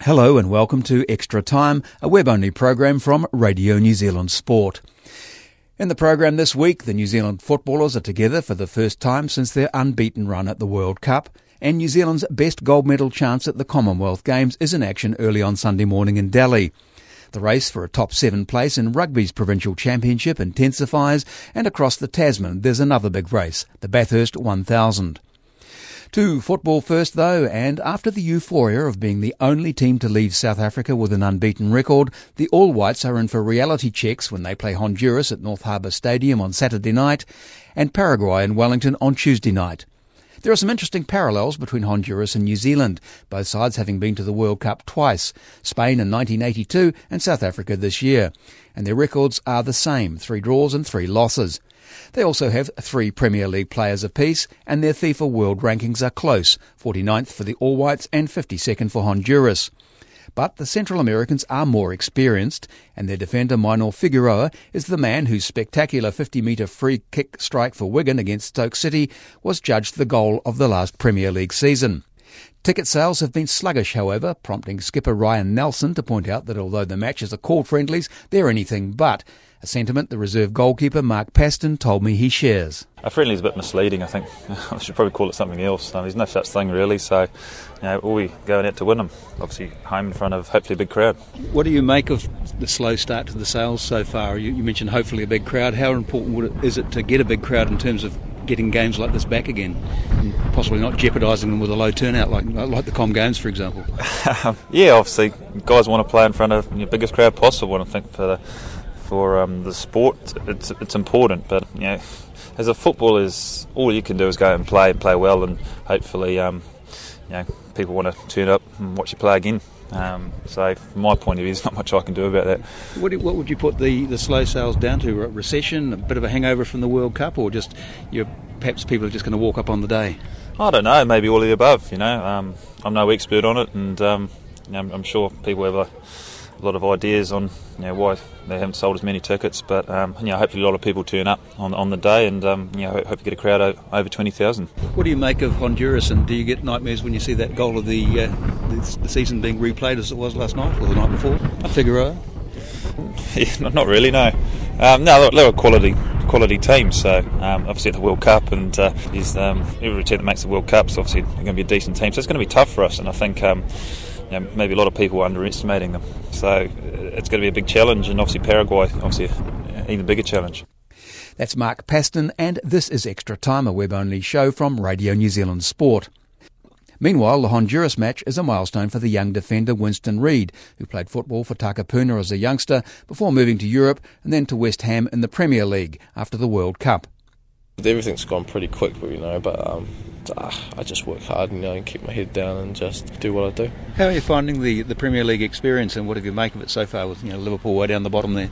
Hello and welcome to Extra Time, a web only program from Radio New Zealand Sport. In the program this week, the New Zealand footballers are together for the first time since their unbeaten run at the World Cup and New Zealand's best gold medal chance at the Commonwealth Games is in action early on Sunday morning in Delhi. The race for a top seven place in rugby's provincial championship intensifies, and across the Tasman there's another big race, the Bathurst 1000. To football first though, and after the euphoria of being the only team to leave South Africa with an unbeaten record, the All Whites are in for reality checks when they play Honduras at North Harbour Stadium on Saturday night and Paraguay in Wellington on Tuesday night. There are some interesting parallels between Honduras and New Zealand, both sides having been to the World Cup twice, Spain in 1982 and South Africa this year. And their records are the same, three draws and three losses. They also have three Premier League players apiece, and their FIFA World rankings are close 49th for the All Whites and 52nd for Honduras. But the Central Americans are more experienced, and their defender Maynor Figueroa is the man whose spectacular 50 metre free kick strike for Wigan against Stoke City was judged the goal of the last Premier League season. Ticket sales have been sluggish, however, prompting skipper Ryan Nelsen to point out that although the matches are called friendlies, they're anything but. A sentiment the reserve goalkeeper Mark Paston told me he shares. A friendly is a bit misleading, I think. I should probably call it something else. No, there's no such thing really, so you know, all we going out to win them. Obviously, home in front of hopefully a big crowd. What do you make of the slow start to the sales so far? You, you mentioned hopefully a big crowd. How important it, is it to get a big crowd in terms of getting games like this back again, and possibly not jeopardising them with a low turnout like like the Com Games, for example? yeah, obviously, guys want to play in front of the biggest crowd possible, and I think for the for um, the sport, it's it's important. But you know, as a footballer, is all you can do is go and play and play well, and hopefully, um, you know, people want to turn up and watch you play again. Um, so, from my point of view, there's not much I can do about that. What, what would you put the, the slow sales down to? A recession, a bit of a hangover from the World Cup, or just you perhaps people are just going to walk up on the day? I don't know. Maybe all of the above. You know, um, I'm no expert on it, and um, you know, I'm sure people have a a lot of ideas on you know, why they haven't sold as many tickets. But um, you know, hopefully a lot of people turn up on, on the day, and um, you know, hope to get a crowd over, over twenty thousand. What do you make of Honduras, and do you get nightmares when you see that goal of the, uh, the, season being replayed as it was last night or the night before? Figueroa. yeah, not really, no. Um, no, they're a quality quality team. So um, obviously the World Cup and uh, um, every team that makes the World Cup, so obviously they're going to be a decent team. So it's going to be tough for us, and I think um, you know, maybe a lot of people are underestimating them. So uh, it's going to be a big challenge, and obviously Paraguay, obviously an even bigger challenge. That's Mark Paston, and this is Extra Time, a web only show from Radio New Zealand Sport. Meanwhile, the Honduras match is a milestone for the young defender Winston Reid, who played football for Takapuna as a youngster before moving to Europe and then to West Ham in the Premier League after the World Cup. Everything's gone pretty quick, you know, but um, ah, I just work hard, you know, and keep my head down and just do what I do. How are you finding the, the Premier League experience, and what have you make of it so far with you know Liverpool way down the bottom there?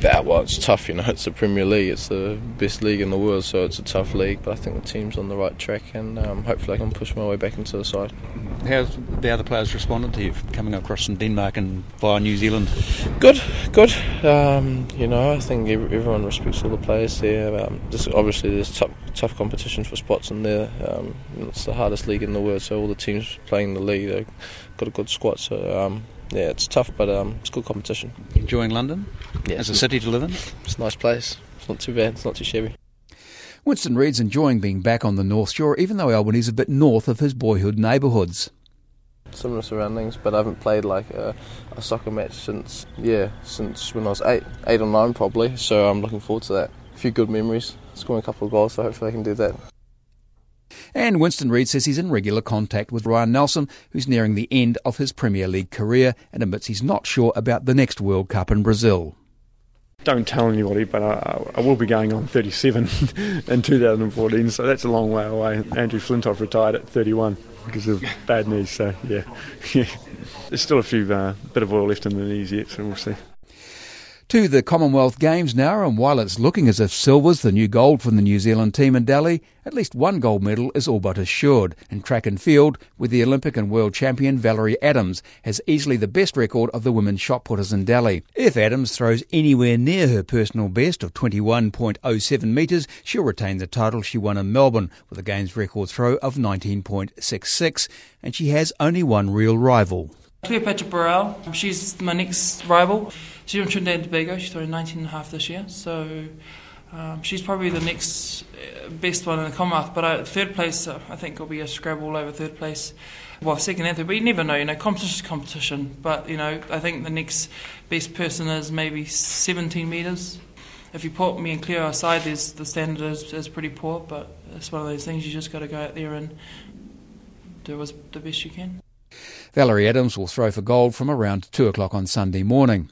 Yeah, well, it's tough, you know. It's the Premier League. It's the best league in the world, so it's a tough league. But I think the team's on the right track, and um, hopefully I can push my way back into the side. How's the other players responded to you coming across from Denmark and via New Zealand? Good, good. Um, you know, I think everyone respects all the players there. Um, this, obviously, there's tough, tough competition for spots in there. Um, it's the hardest league in the world, so all the teams playing the league they've got a good squad. So um, yeah, it's tough, but um, it's good competition. Enjoying London? Yeah, as a city to live in? It's a nice place. It's not too bad. It's not too shabby. Winston Reid's enjoying being back on the North Shore, even though Albany's a bit north of his boyhood neighbourhoods. Similar surroundings, but I haven't played like a, a, soccer match since yeah since when I was eight, eight or nine probably. So I'm looking forward to that. A few good memories, scoring a couple of goals, so hopefully I can do that. And Winston Reid says he's in regular contact with Ryan Nelsen, who's nearing the end of his Premier League career and admits he's not sure about the next World Cup in Brazil. Don't tell anybody, but I, I will be going on 37 in 2014, so that's a long way away. Andrew Flintoff retired at 31. because of bad knees. So yeah, yeah. There's still a few uh, bit of oil left in the knees yet, so we'll see to the Commonwealth Games now, and while it's looking as if silver's the new gold for the New Zealand team in Delhi, at least one gold medal is all but assured in track and field, with the Olympic and world champion Valerie Adams has easily the best record of the women's shot putters in Delhi. If Adams throws anywhere near her personal best of 21.07 metres, she'll retain the title she won in Melbourne with a games record throw of 19.66, and she has only one real rival. Cleopatra Borel, she's my next rival. She's from Trinidad and Tobago. She's throwing 19 and a half this year. So um, she's probably the next uh, best one in the Commonwealth. But uh, third place, uh, I think, will be a scrabble over third place. Well, second and third, but you never know. You know, competition's competition. But you know, I think the next best person is maybe 17 metres. If you put me and Cleo aside, there's, the standard is, is pretty poor. But it's one of those things you just got to go out there and do as the best you can. Valerie Adams will throw for gold from around 2 o'clock on Sunday morning.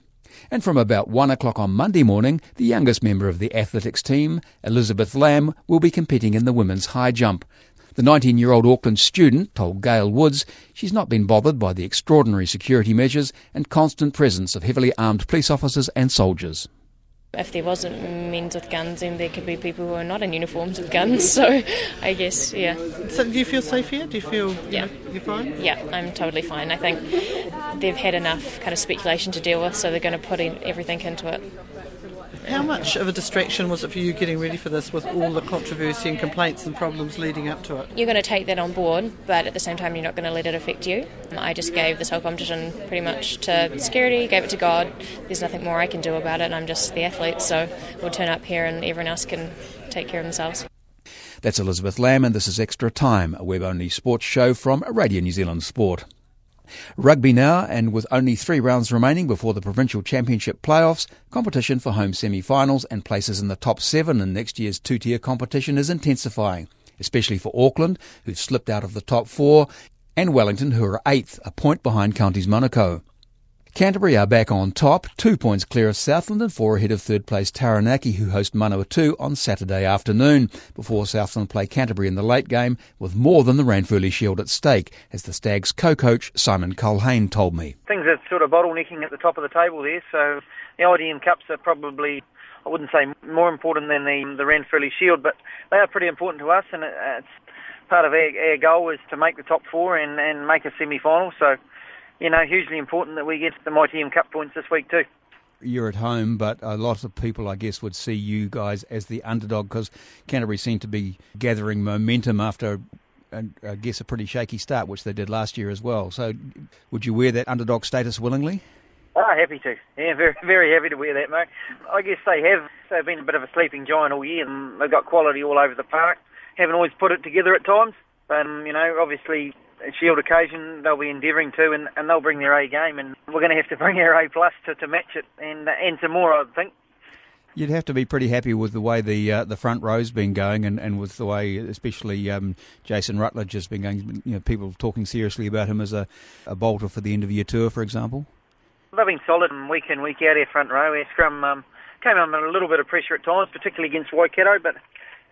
And from about 1 o'clock on Monday morning, the youngest member of the athletics team, Elizabeth Lamb, will be competing in the women's high jump. The 19 year old Auckland student told Gail Woods she's not been bothered by the extraordinary security measures and constant presence of heavily armed police officers and soldiers. If there wasn't men with guns, then there could be people who are not in uniforms with guns. So, I guess, yeah. So, do you feel safe here? Do you feel yeah. you're fine? Yeah, I'm totally fine. I think they've had enough kind of speculation to deal with, so they're going to put in everything into it. How much of a distraction was it for you getting ready for this with all the controversy and complaints and problems leading up to it? You're going to take that on board, but at the same time, you're not going to let it affect you. I just gave this whole competition pretty much to security, gave it to God. There's nothing more I can do about it, and I'm just the athlete, so we'll turn up here and everyone else can take care of themselves. That's Elizabeth Lamb, and this is Extra Time, a web only sports show from Radio New Zealand Sport. Rugby now, and with only three rounds remaining before the Provincial Championship playoffs, competition for home semi-finals and places in the top seven in next year's two-tier competition is intensifying, especially for Auckland, who've slipped out of the top four, and Wellington, who are eighth, a point behind Counties Manukau. Canterbury are back on top, two points clear of Southland and four ahead of third place Taranaki, who host Manawatu on Saturday afternoon, before Southland play Canterbury in the late game with more than the Ranfurly Shield at stake, as the Stags co-coach Simon Culhane told me. Things are sort of bottlenecking at the top of the table there, so the ITM Cups are probably I wouldn't say more important than the the Ranfurly Shield, but they are pretty important to us, and it's part of our, our goal is to make the top four and, and make a semi-final. So you know, hugely important that we get the ITM Cup points this week too. You're at home, but a lot of people, I guess, would see you guys as the underdog because Canterbury seem to be gathering momentum after, I guess, a pretty shaky start, which they did last year as well. So, would you wear that underdog status willingly? Oh, happy to. Yeah, very, very happy to wear that, mate. I guess they have. They've been a bit of a sleeping giant all year, and they've got quality all over the park. Haven't always put it together at times, um, you know, obviously Shield occasion they'll be endeavouring to, and, and they'll bring their A game, and we're going to have to bring our A plus to, to match it, and and some more, I think. You'd have to be pretty happy with the way the uh, the front row's been going, and, and with the way, especially um, Jason Rutledge has been going. You know, people talking seriously about him as a, a bolter for the end of year tour, for example. They've been solid and week in week out. Our front row, our scrum um, came under a little bit of pressure at times, particularly against Waikato, but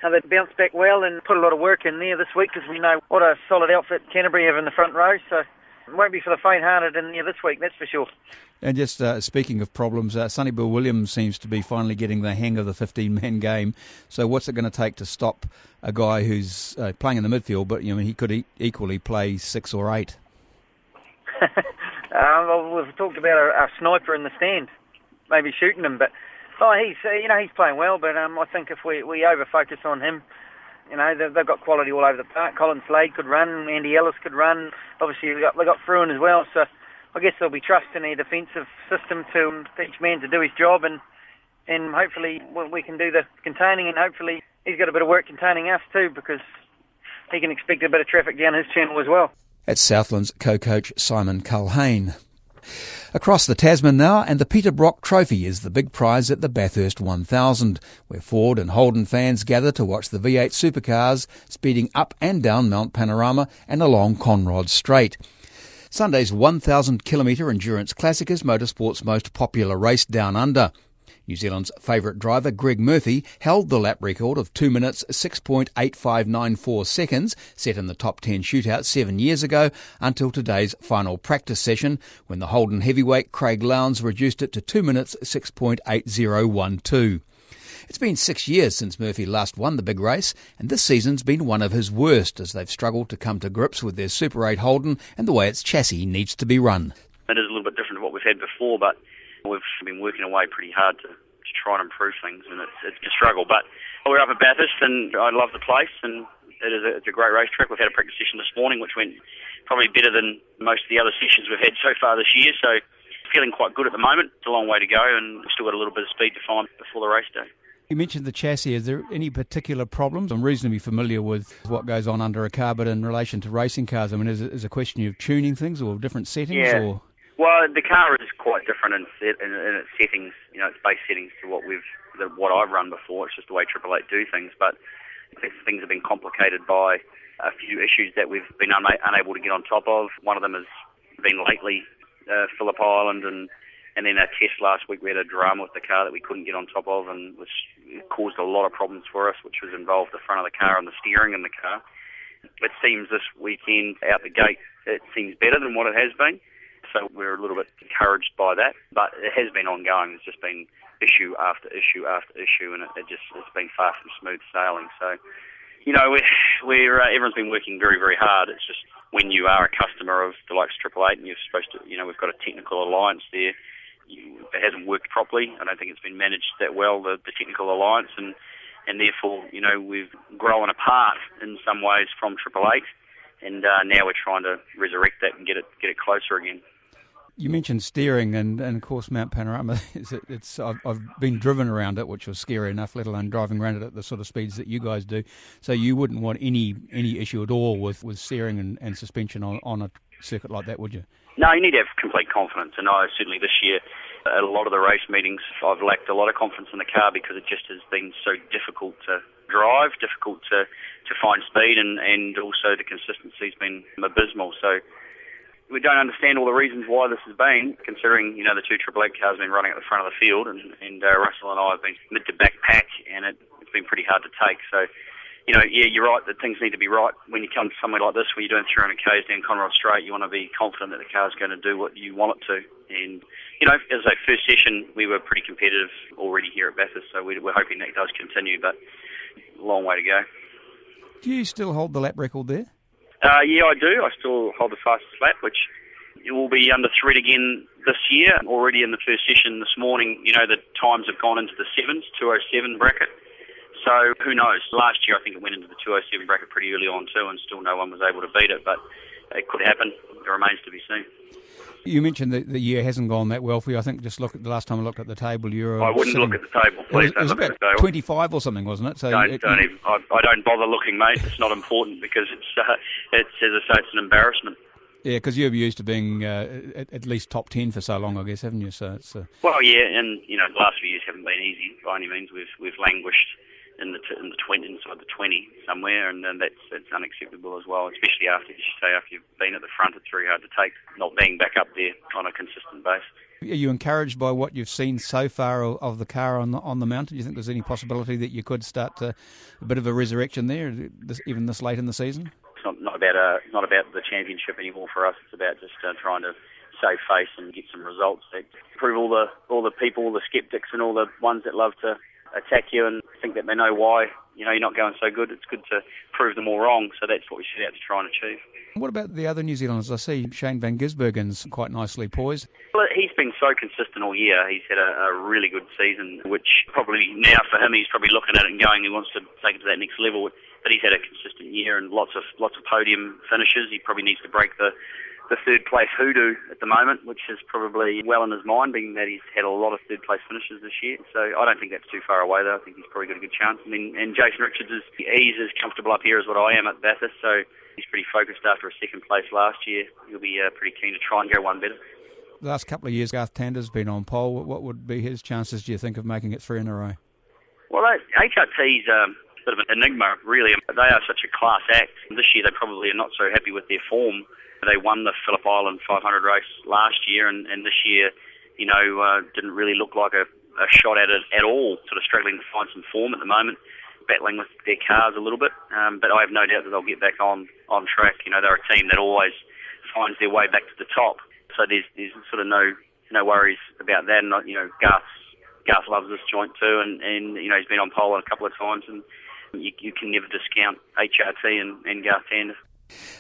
how they bounced back well and put a lot of work in there this week because we know what a solid outfit Canterbury have in the front row. So it won't be for the faint-hearted in there this week, that's for sure. And just uh, speaking of problems, uh, Sonny Bill Williams seems to be finally getting the hang of the 15-man game. So what's it going to take to stop a guy who's uh, playing in the midfield, but you know he could e- equally play six or eight? um, well, we've talked about a, a sniper in the stand, maybe shooting him, but Oh, he's uh, you know he's playing well, but um, I think if we we over focus on him, you know they've, they've got quality all over the park. Colin Slade could run, Andy Ellis could run. Obviously they got they got Fruean as well, so I guess there'll be trust in their defensive system to um, each man to do his job, and and hopefully we can do the containing, and hopefully he's got a bit of work containing us too, because he can expect a bit of traffic down his channel as well. At Southland's co-coach Simon Culhane. Across the Tasman now, and the Peter Brock Trophy is the big prize at the Bathurst 1000, where Ford and Holden fans gather to watch the V8 supercars speeding up and down Mount Panorama and along Conrod Straight. Sunday's 1,000 kilometre endurance classic is motorsport's most popular race down under. New Zealand's favourite driver, Greg Murphy, held the lap record of 2 minutes 6.8594 seconds, set in the top 10 shootout seven years ago, until today's final practice session, when the Holden heavyweight Craig Lowndes reduced it to 2 minutes 6.8012. It's been six years since Murphy last won the big race, and this season's been one of his worst as they've struggled to come to grips with their Super 8 Holden and the way its chassis needs to be run. It is a little bit different to what we've had before, but we've been working away pretty hard to, to try and improve things, and it's, it's a struggle. But we're up at Bathurst, and I love the place, and it is a, it's a great racetrack. We've had a practice session this morning, which went probably better than most of the other sessions we've had so far this year. So feeling quite good at the moment. It's a long way to go, and we've still got a little bit of speed to find before the race day. You mentioned the chassis. Is there any particular problems? I'm reasonably familiar with what goes on under a car, but in relation to racing cars, I mean, is it, is it a question of tuning things or different settings? Yeah. Or? Well, the car is quite different in, in, in its settings, you know, its base settings to what we've, the, what I've run before. It's just the way Triple Eight do things, but things have been complicated by a few issues that we've been una- unable to get on top of. One of them has been lately uh, Phillip Island and and then our test last week, we had a drama with the car that we couldn't get on top of, and which caused a lot of problems for us, which was involved the front of the car and the steering in the car. It seems this weekend out the gate, it seems better than what it has been. So we're a little bit encouraged by that, but it has been ongoing. It's just been issue after issue after issue, and it, it just it's been far from smooth sailing. So, you know, we're, we're uh, everyone's been working very very hard. It's just when you are a customer of the likes of Triple Eight, and you're supposed to, you know, we've got a technical alliance there it hasn't worked properly. I don't think it's been managed that well, the, the technical alliance, and and therefore, you know, we've grown apart in some ways from Triple Eight, and uh, now we're trying to resurrect that and get it get it closer again. You mentioned steering, and, and of course Mount Panorama. It's, it's I've, I've, been driven around it, which was scary enough. Let alone driving around it at the sort of speeds that you guys do. So you wouldn't want any any issue at all with, with steering and, and suspension on, on a circuit like that, would you? No, you need to have complete confidence, and I certainly this year at a lot of the race meetings I've lacked a lot of confidence in the car because it just has been so difficult to drive, difficult to to find speed, and and also the consistency's been abysmal. So we don't understand all the reasons why this has been, considering you know the two Triple Eight cars have been running at the front of the field, and and uh, Russell and I have been mid to back pack, and it, it's been pretty hard to take. So you know, yeah, you're right that things need to be right when you come to somewhere like this where you're doing 300 k's down Conrod Straight. You want to be confident that the car's going to do what you want it to. And you know, as a first session, we were pretty competitive already here at Bathurst, so we, we're hoping that does continue. But long way to go. Do you still hold the lap record there? Uh, yeah, I do. I still hold the fastest lap, which it will be under threat again this year. Already in the first session this morning, you know, the times have gone into the sevens, 207 bracket. So who knows? Last year, I think it went into the 207 bracket pretty early on too, and still no one was able to beat it. But it could happen. It remains to be seen. You mentioned that the year hasn't gone that well for you. I think just look at the last time I looked at the table, you were. I wouldn't sitting, look at the table, please. It was, it was about twenty-five or something, wasn't it? So don't, it, don't even. I, I, don't bother looking, mate. It's not important because it's uh, it's as I say, it's an embarrassment. Yeah, because you're used to being uh, at, at, least top ten for so long, I guess, haven't you? So it's. Uh... Well, yeah, and you know, the last few years haven't been easy by any means. We've we've languished in the t- in the twenty inside the twenty somewhere, and then that's that's unacceptable as well. Especially after you say after you've been at the front, it's very hard to take not being back up there on a consistent basis. Are you encouraged by what you've seen so far of the car on the on the mountain? Do you think there's any possibility that you could start to, a bit of a resurrection there, this, even this late in the season? It's not, not about a, not about the championship anymore for us. It's about just uh, trying to save face and get some results that prove all the all the people, all the skeptics, and all the ones that love to attack you and think that they know why you know you're not going so good. It's good to prove them all wrong. So that's what we set out to try and achieve. What about the other New Zealanders? I see Shane Van Gisbergen's quite nicely poised. Well, he's been so consistent all year. He's had a, a really good season, which probably now for him, he's probably looking at it and going, he wants to take it to that next level. But he's had a consistent year and lots of lots of podium finishes. He probably needs to break the the third place hoodoo at the moment, which is probably well in his mind, being that he's had a lot of third place finishes this year. So I don't think that's too far away, though. I think he's probably got a good chance. I mean, and Jason Richards is he's as comfortable up here as what I am at Bathurst, so he's pretty focused after a second place last year. He'll be uh, pretty keen to try and go one better. The last couple of years, Garth Tander's been on pole. What would be his chances, do you think, of making it three in a row? Well, HRT's um, a bit of an enigma, really. They are such a class act. This year, they probably are not so happy with their form. They won the Phillip Island 500 race last year, and, and this year, you know, uh, didn't really look like a, a shot at it at all. Sort of struggling to find some form at the moment, battling with their cars a little bit. Um, but I have no doubt that they'll get back on on track. You know, they're a team that always finds their way back to the top. So there's there's sort of no no worries about that. And you know, Garth Garth loves this joint too, and and you know he's been on pole a couple of times, and you, you can never discount HRT and, and Garth Tander.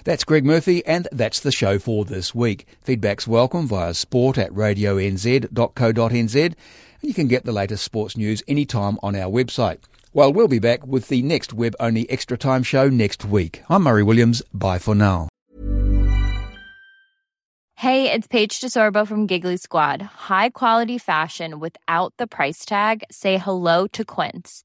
That's Greg Murphy, and that's the show for this week. Feedback's welcome via sport at radionz.co.nz, and you can get the latest sports news anytime on our website. Well, we'll be back with the next web only extra time show next week. I'm Murray Williams. Bye for now. Hey, it's Paige DeSorbo from Giggly Squad. High quality fashion without the price tag? Say hello to Quince.